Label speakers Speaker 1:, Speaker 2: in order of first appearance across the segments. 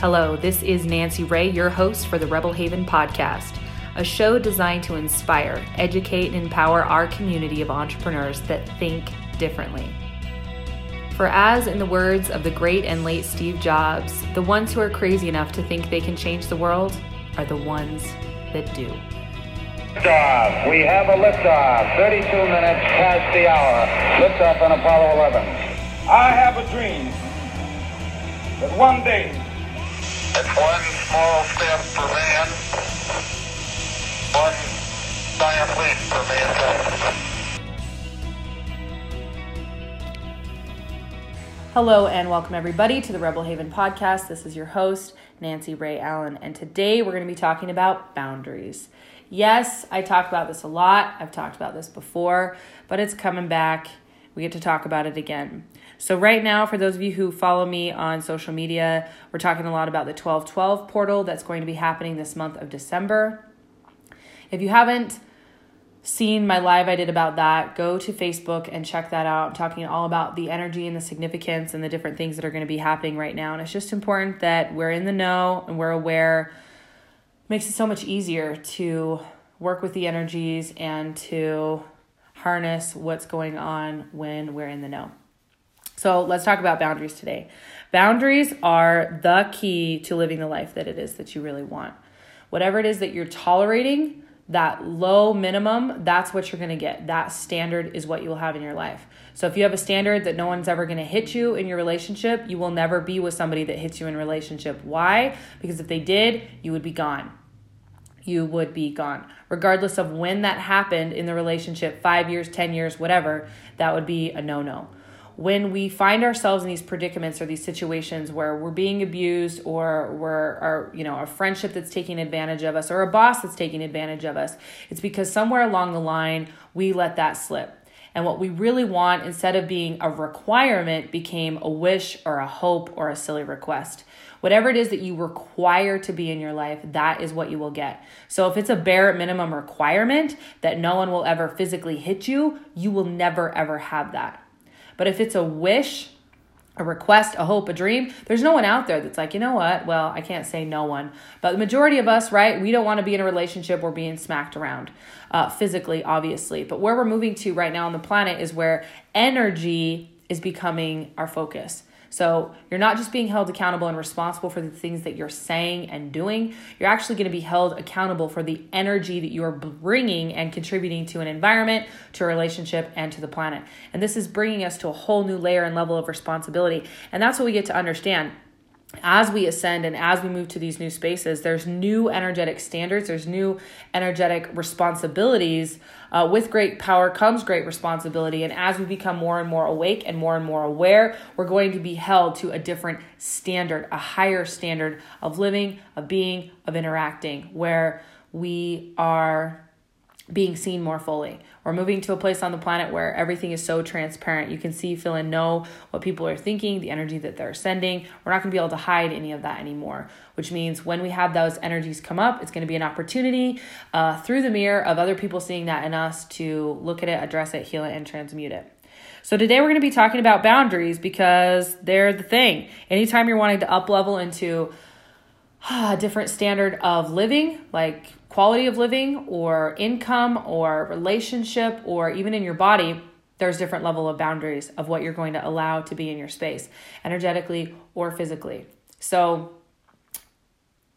Speaker 1: Hello, this is Nancy Ray, your host for the Rebel Haven podcast, a show designed to inspire, educate, and empower our community of entrepreneurs that think differently. For as in the words of the great and late Steve Jobs, the ones who are crazy enough to think they can change the world are the ones that do.
Speaker 2: Liftoff. We have a liftoff. 32 minutes past the hour. Liftoff on Apollo 11.
Speaker 3: I have a dream that one day
Speaker 4: It's one small step for man, one giant leap for mankind.
Speaker 1: Hello and welcome everybody to the Rebel Haven podcast. This is your host, Nancy Ray Allen, and today we're going to be talking about boundaries. Yes, I talk about this a lot. I've talked about this before, but it's coming back. We get to talk about it again. So, right now, for those of you who follow me on social media, we're talking a lot about the 1212 portal that's going to be happening this month of December. If you haven't seen my live I did about that, go to Facebook and check that out. I'm talking all about the energy and the significance and the different things that are going to be happening right now. And it's just important that we're in the know and we're aware. makes it so much easier to work with the energies and to harness what's going on when we're in the know. So let's talk about boundaries today. Boundaries are the key to living the life that it is that you really want. Whatever it is that you're tolerating, that low minimum, that's what you're to get. That standard is what you will have in your life. So if you have a standard that no one's ever to hit you in your relationship, you will never be with somebody that hits you in relationship. Why? Because if they did, you would be gone. You would be gone. Regardless of when that happened in the relationship, 5 years, 10 years, whatever, that would be a no-no when we find ourselves in these predicaments or these situations where we're being abused or we're or you know a friendship that's taking advantage of us or a boss that's taking advantage of us it's because somewhere along the line we let that slip and what we really want instead of being a requirement became a wish or a hope or a silly request whatever it is that you require to be in your life, that is what you will get. So if it's a bare minimum requirement that no one will ever physically hit you, you will never ever have that. But if it's a wish, a request, a hope, a dream, there's no one out there that's like, you know what? Well, I can't say no one, but the majority of us, right? We don't want to be in a relationship where being smacked around uh, physically, obviously. But where we're moving to right now on the planet is where energy is becoming our focus. So you're not just being held accountable and responsible for the things that you're saying and doing. You're actually going to be held accountable for the energy that you're bringing and contributing to an environment, to a relationship, and to the planet. And this is bringing us to a whole new layer and level of responsibility. And that's what we get to understand as we ascend and as we move to these new spaces, there's new energetic standards, there's new energetic responsibilities. Uh, with great power comes great responsibility. And as we become more and more awake and more and more aware, we're going to be held to a different standard, a higher standard of living, of being, of interacting, where we are being seen more fully. We're moving to a place on the planet where everything is so transparent. You can see, feel, and know what people are thinking, the energy that they're sending. We're not going to be able to hide any of that anymore, which means when we have those energies come up, it's going to be an opportunity uh, through the mirror of other people seeing that in us to look at it, address it, heal it, and transmute it. So today we're going to be talking about boundaries because they're the thing. Anytime you're wanting to up level into a different standard of living, like quality of living or income or relationship or even in your body, there's different level of boundaries of what you're going to allow to be in your space, energetically or physically. So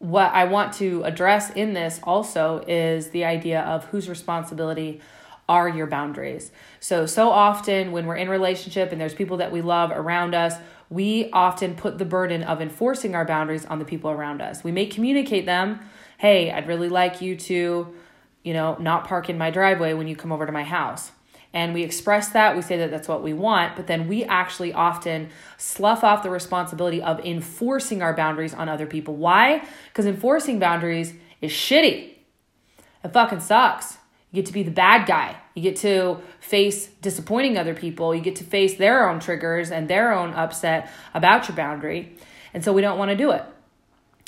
Speaker 1: what I want to address in this also is the idea of whose responsibility are your boundaries. So so often when we're in relationship and there's people that we love around us, we often put the burden of enforcing our boundaries on the people around us. We may communicate them, "Hey, I'd really like you to, you know, not park in my driveway when you come over to my house." And we express that, we say that that's what we want, but then we actually often slough off the responsibility of enforcing our boundaries on other people. Why? Because enforcing boundaries is shitty. It fucking sucks. You get to be the bad guy. You get to face disappointing other people. You get to face their own triggers and their own upset about your boundary. And so we don't want to do it.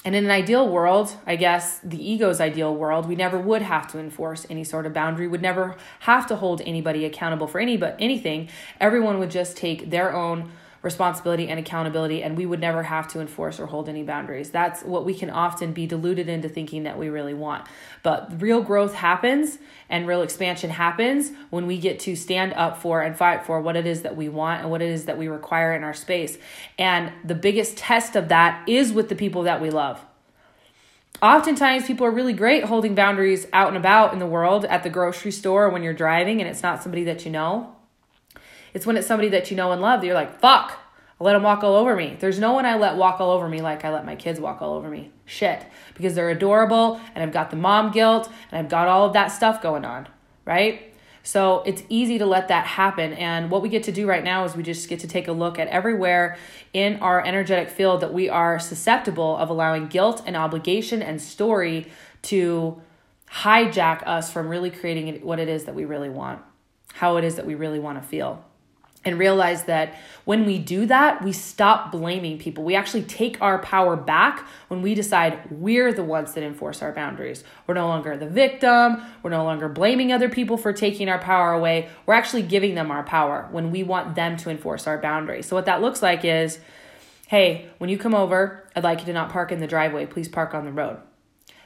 Speaker 1: And in an ideal world, I guess the ego's ideal world, we never would have to enforce any sort of boundary, would never have to hold anybody accountable for any but anything. Everyone would just take their own responsibility and accountability and we would never have to enforce or hold any boundaries. That's what we can often be deluded into thinking that we really want. But real growth happens and real expansion happens when we get to stand up for and fight for what it is that we want and what it is that we require in our space. And the biggest test of that is with the people that we love. Oftentimes, people are really great holding boundaries out and about in the world at the grocery store when you're driving and it's not somebody that you know. It's when it's somebody that you know and love that you're like, fuck, I let them walk all over me. There's no one I let walk all over me like I let my kids walk all over me. Shit. Because they're adorable and I've got the mom guilt and I've got all of that stuff going on, right? So it's easy to let that happen. And what we get to do right now is we just get to take a look at everywhere in our energetic field that we are susceptible of allowing guilt and obligation and story to hijack us from really creating what it is that we really want, how it is that we really want to feel and realize that when we do that, we stop blaming people. We actually take our power back when we decide we're the ones that enforce our boundaries. We're no longer the victim. We're no longer blaming other people for taking our power away. We're actually giving them our power when we want them to enforce our boundaries. So, what that looks like is hey, when you come over, I'd like you to not park in the driveway. Please park on the road.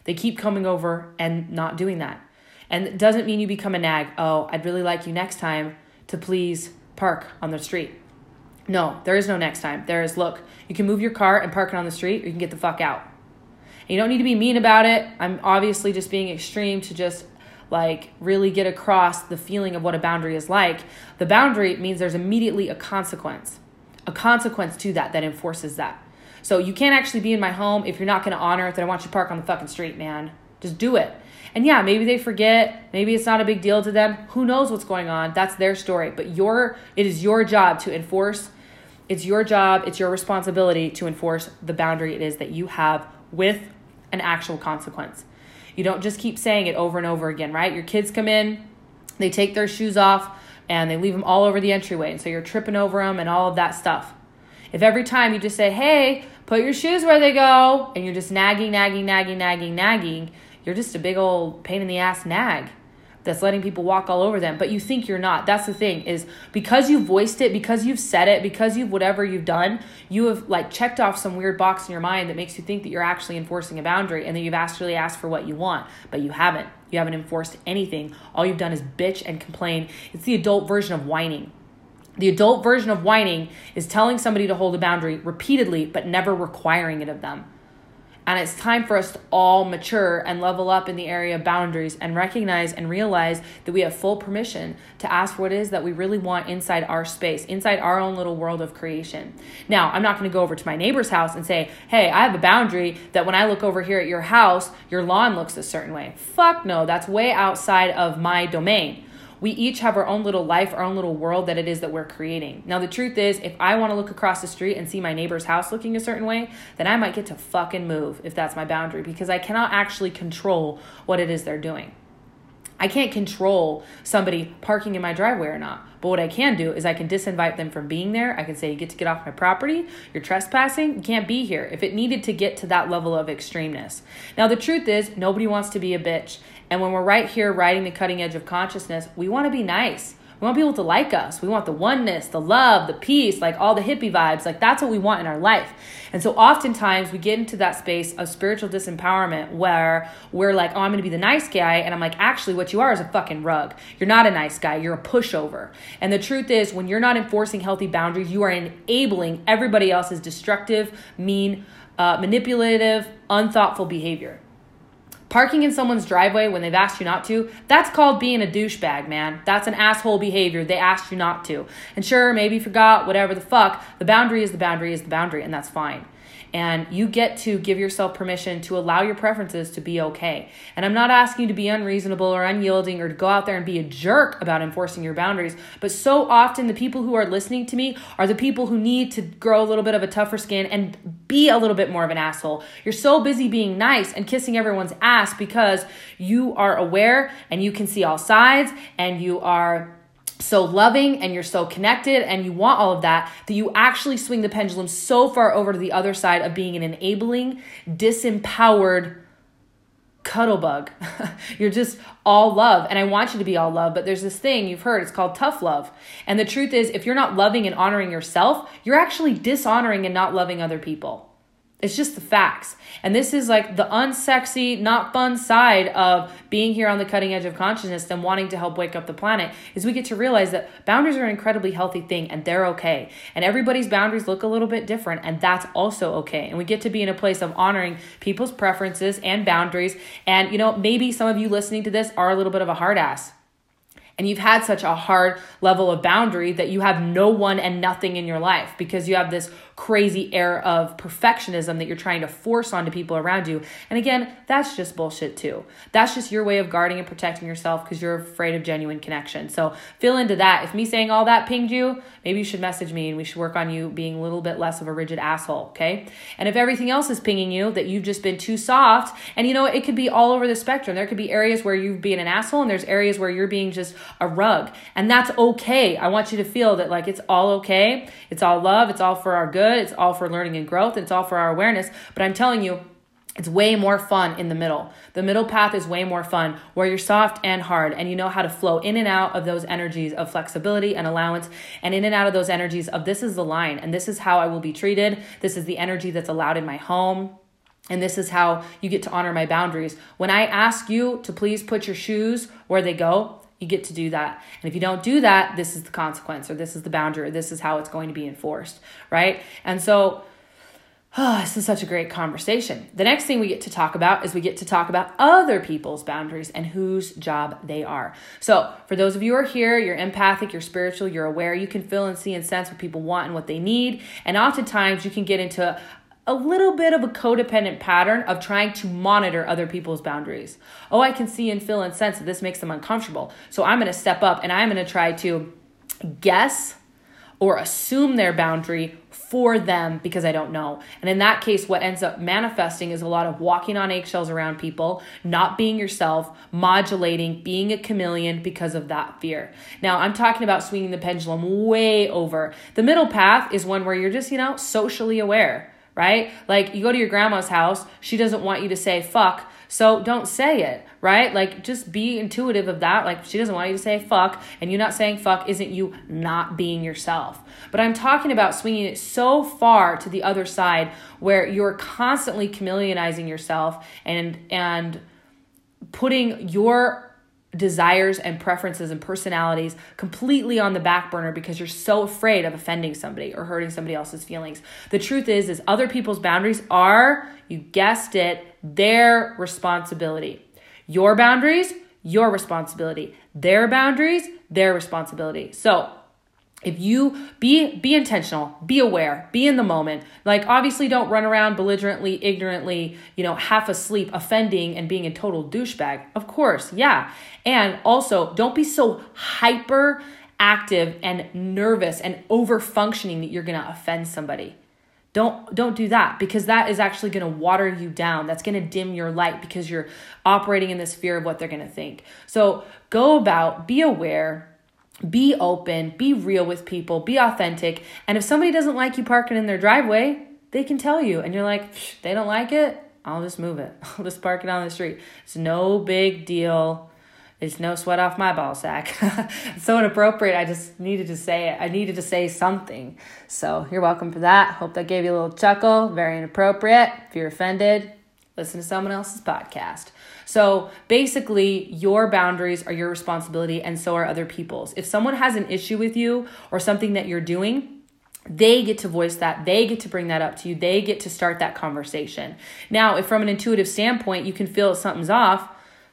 Speaker 1: They keep coming over and not doing that. And it doesn't mean you become a nag. Oh, I'd really like you next time to please park on the street. No, there is no next time. There is look, you can move your car and park it on the street or you can get the fuck out. And you don't need to be mean about it. I'm obviously just being extreme to just like really get across the feeling of what a boundary is like. The boundary means there's immediately a consequence, a consequence to that that enforces that. So you can't actually be in my home if you're not going to honor it. That I want you to park on the fucking street, man. Just do it. And yeah, maybe they forget, maybe it's not a big deal to them. Who knows what's going on? That's their story. But your it is your job to enforce it's your job, it's your responsibility to enforce the boundary it is that you have with an actual consequence. You don't just keep saying it over and over again, right? Your kids come in, they take their shoes off and they leave them all over the entryway. And so you're tripping over them and all of that stuff. If every time you just say, hey, put your shoes where they go, and you're just nagging, nagging, nagging, nagging, nagging, you're just a big old pain in the ass nag that's letting people walk all over them but you think you're not. That's the thing is because you've voiced it because you've said it because you've whatever you've done you have like checked off some weird box in your mind that makes you think that you're actually enforcing a boundary and that you've actually asked for what you want but you haven't. You haven't enforced anything. All you've done is bitch and complain. It's the adult version of whining. The adult version of whining is telling somebody to hold a boundary repeatedly but never requiring it of them and it's time for us to all mature and level up in the area of boundaries and recognize and realize that we have full permission to ask what it is that we really want inside our space, inside our own little world of creation. Now, I'm not going to go over to my neighbor's house and say, hey, I have a boundary that when I look over here at your house, your lawn looks a certain way. Fuck no, that's way outside of my domain we each have our own little life, our own little world that it is that we're creating. Now, the truth is, if I want to look across the street and see my neighbor's house looking a certain way, then I might get to fucking move if that's my boundary because I cannot actually control what it is they're doing. I can't control somebody parking in my driveway or not. But what I can do is I can disinvite them from being there. I can say, you get to get off my property. You're trespassing. You can't be here. If it needed to get to that level of extremeness. Now, the truth is, nobody wants to be a bitch. And when we're right here riding the cutting edge of consciousness, we want to be nice. We want people to like us. We want the oneness, the love, the peace, like all the hippie vibes. Like that's what we want in our life. And so oftentimes we get into that space of spiritual disempowerment where we're like, oh, I'm going to be the nice guy. And I'm like, actually, what you are is a fucking rug. You're not a nice guy. You're a pushover. And the truth is, when you're not enforcing healthy boundaries, you are enabling everybody else's destructive, mean, uh, manipulative, unthoughtful behavior. Parking in someone's driveway when they've asked you not to, that's called being a douchebag, man. That's an asshole behavior. They asked you not to. And sure, maybe you forgot, whatever the fuck. The boundary is the boundary is the boundary, and that's fine and you get to give yourself permission to allow your preferences to be okay. And I'm not asking you to be unreasonable or unyielding or to go out there and be a jerk about enforcing your boundaries, but so often the people who are listening to me are the people who need to grow a little bit of a tougher skin and be a little bit more of an asshole. You're so busy being nice and kissing everyone's ass because you are aware and you can see all sides and you are so loving and you're so connected and you want all of that that you actually swing the pendulum so far over to the other side of being an enabling, disempowered cuddle bug. You're just all love. And I want you to be all love, but there's this thing you've heard, it's called tough love. And the truth is, if you're not loving and honoring yourself, you're actually dishonoring and not loving other people. It's just the facts. And this is like the unsexy, not fun side of being here on the cutting edge of consciousness and wanting to help wake up the planet is we get to realize that boundaries are an incredibly healthy thing and they're okay. And everybody's boundaries look a little bit different and that's also okay. And we get to be in a place of honoring people's preferences and boundaries. And you know, maybe some of you listening to this are a little bit of a hard ass and you've had such a hard level of boundary that you have no one and nothing in your life because you have this crazy air of perfectionism that you're trying to force onto people around you. And again, that's just bullshit too. That's just your way of guarding and protecting yourself because you're afraid of genuine connection. So fill into that. If me saying all that pinged you, maybe you should message me and we should work on you being a little bit less of a rigid asshole, okay? And if everything else is pinging you that you've just been too soft, and you know, it could be all over the spectrum. There could be areas where you've been an asshole and there's areas where you're being just a rug. And that's okay. I want you to feel that like it's all okay. It's all love. It's all for our good. It's all for learning and growth. It's all for our awareness. But I'm telling you, it's way more fun in the middle. The middle path is way more fun where you're soft and hard and you know how to flow in and out of those energies of flexibility and allowance and in and out of those energies of this is the line and this is how I will be treated. This is the energy that's allowed in my home. And this is how you get to honor my boundaries. When I ask you to please put your shoes where they go, you get to do that. And if you don't do that, this is the consequence, or this is the boundary, or this is how it's going to be enforced, right? And so, oh, this is such a great conversation. The next thing we get to talk about is we get to talk about other people's boundaries and whose job they are. So, for those of you who are here, you're empathic, you're spiritual, you're aware, you can feel and see and sense what people want and what they need. And oftentimes, you can get into a little bit of a codependent pattern of trying to monitor other people's boundaries. Oh, I can see and feel and sense that this makes them uncomfortable. So I'm going to step up and I'm going to try to guess or assume their boundary for them because I don't know. And in that case, what ends up manifesting is a lot of walking on eggshells around people, not being yourself, modulating, being a chameleon because of that fear. Now, I'm talking about swinging the pendulum way over. The middle path is one where you're just, you know, socially aware right? Like you go to your grandma's house, she doesn't want you to say fuck, so don't say it, right? Like just be intuitive of that. Like she doesn't want you to say fuck, and you not saying fuck isn't you not being yourself. But I'm talking about swinging it so far to the other side where you're constantly chameleonizing yourself and and putting your desires and preferences and personalities completely on the back burner because you're so afraid of offending somebody or hurting somebody else's feelings. The truth is is other people's boundaries are, you guessed it, their responsibility. Your boundaries, your responsibility. Their boundaries, their responsibility. So, if you be be intentional be aware be in the moment. Like obviously don't run around belligerently ignorantly you know half asleep offending and being a total douchebag. Of course yeah. And also don't be so hyper active and nervous and over functioning that you're going to offend somebody. Don't don't do that because that is actually going to water you down. That's going to dim your light because you're operating in this fear of what they're going to think. So go about be aware be open, be real with people, be authentic. And if somebody doesn't like you parking in their driveway, they can tell you. And you're like, they don't like it, I'll just move it. I'll just park it on the street. It's no big deal. It's no sweat off my ball sack. so inappropriate. I just needed to say it. I needed to say something. So you're welcome for that. Hope that gave you a little chuckle. Very inappropriate. If you're offended, listen to someone else's podcast. So basically, your boundaries are your responsibility, and so are other people's. If someone has an issue with you or something that you're doing, they get to voice that. They get to bring that up to you. They get to start that conversation. Now, if from an intuitive standpoint you can feel something's off,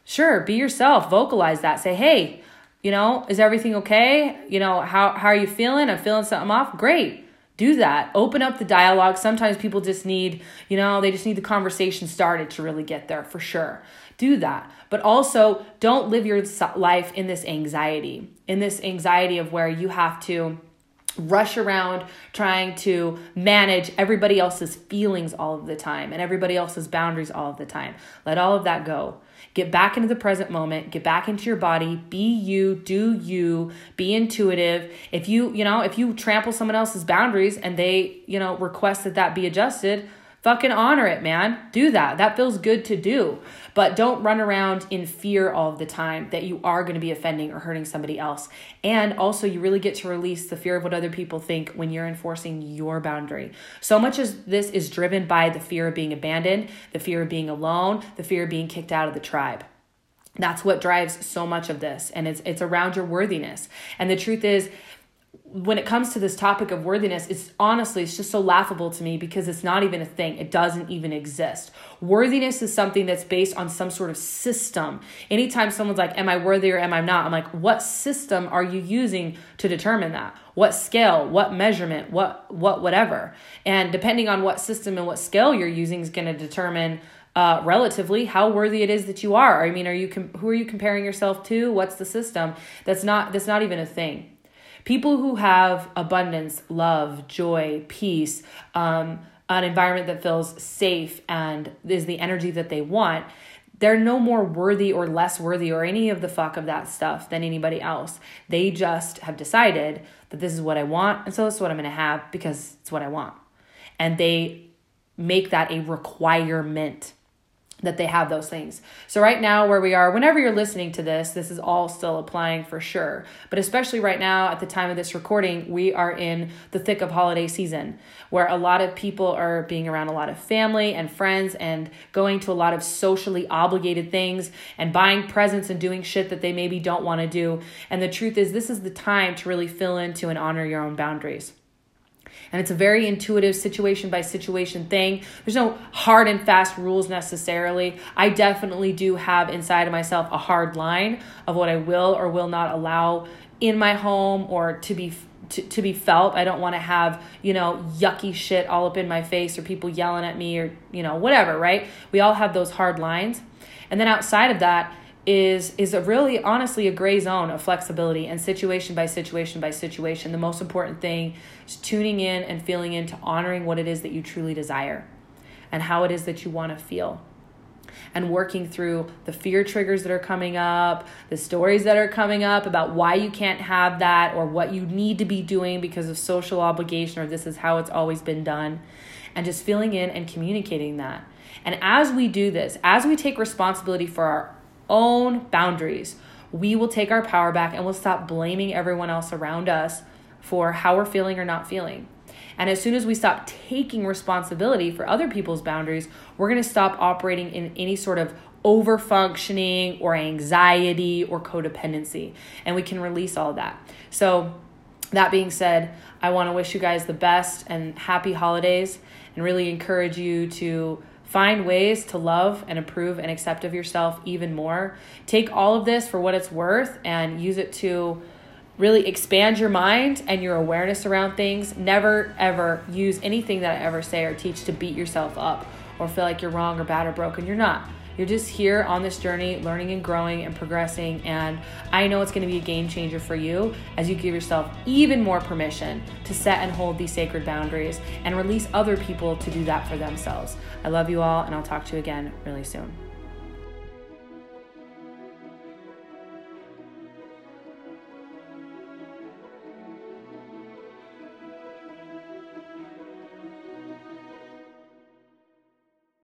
Speaker 1: sure, be yourself, vocalize that. Say, hey, you know, is everything okay? You know, how, how are you feeling? I'm feeling something off. Great do that open up the dialogue sometimes people just need you know they just need the conversation started to really get there for sure do that. But also don't live your life in this anxiety in this anxiety of where you have to rush around trying to manage everybody else's feelings all of the time and everybody else's boundaries all of the time. Let all of that go. Get back into the present moment, get back into your body, be you, do you, be intuitive. If you, you know, if you trample someone else's boundaries and they, you know, request that that be adjusted, Fucking honor it, man. Do that. That feels good to do. But don't run around in fear all the time that you are going to be offending or hurting somebody else. And also, you really get to release the fear of what other people think when you're enforcing your boundary. So much as this is driven by the fear of being abandoned, the fear of being alone, the fear of being kicked out of the tribe. That's what drives so much of this. And it's, it's around your worthiness. And the truth is, when it comes to this topic of worthiness, it's honestly, it's just so laughable to me because it's not even a thing. It doesn't even exist. Worthiness is something that's based on some sort of system. Anytime someone's like, Am I worthy or am I not? I'm like, What system are you using to determine that? What scale, what measurement, what, what, whatever. And depending on what system and what scale you're using is going to determine uh, relatively how worthy it is that you are. I mean, are you com- who are you comparing yourself to? What's the system? That's not that's not even a thing. People who have abundance, love, joy, peace, um, an environment that feels safe and is the energy that they want, they're no more worthy or less worthy or any of the fuck of that stuff than anybody else. They just have decided that this is what I want, and so this is what I'm gonna have because it's what I want. And they make that a requirement that they have those things. So, right now, where we are, whenever you're listening to this, this is all still applying for sure. But especially right now, at the time of this recording, we are in the thick of holiday season where a lot of people are being around a lot of family and friends and going to a lot of socially obligated things and buying presents and doing shit that they maybe don't want to do. And the truth is, this is the time to really fill into and honor your own boundaries. And it's a very intuitive situation by situation thing. There's no hard and fast rules necessarily. I definitely do have inside of myself a hard line of what I will or will not allow in my home or to be to, to be felt. I don't want to have, you know, yucky shit all up in my face or people yelling at me or, you know, whatever, right? We all have those hard lines. And then outside of that, is is a really honestly a gray zone of flexibility and situation by situation by situation. The most important thing is tuning in and feeling into honoring what it is that you truly desire and how it is that you want to feel. And working through the fear triggers that are coming up, the stories that are coming up about why you can't have that or what you need to be doing because of social obligation or this is how it's always been done, and just feeling in and communicating that. And as we do this, as we take responsibility for our own boundaries, we will take our power back and we'll stop blaming everyone else around us for how we're feeling or not feeling. And as soon as we stop taking responsibility for other people's boundaries, we're going to stop operating in any sort of over functioning or anxiety or codependency. And we can release all that. So, that being said, I want to wish you guys the best and happy holidays and really encourage you to Find ways to love and approve and accept of yourself even more. Take all of this for what it's worth and use it to really expand your mind and your awareness around things. Never ever use anything that I ever say or teach to beat yourself up or feel like you're wrong or bad or broken. You're not. You're just here on this journey, learning and growing and progressing. And I know it's going to be a game changer for you as you give yourself even more permission to set and hold these sacred boundaries and release other people to do that for themselves. I love you all, and I'll talk to you again really soon.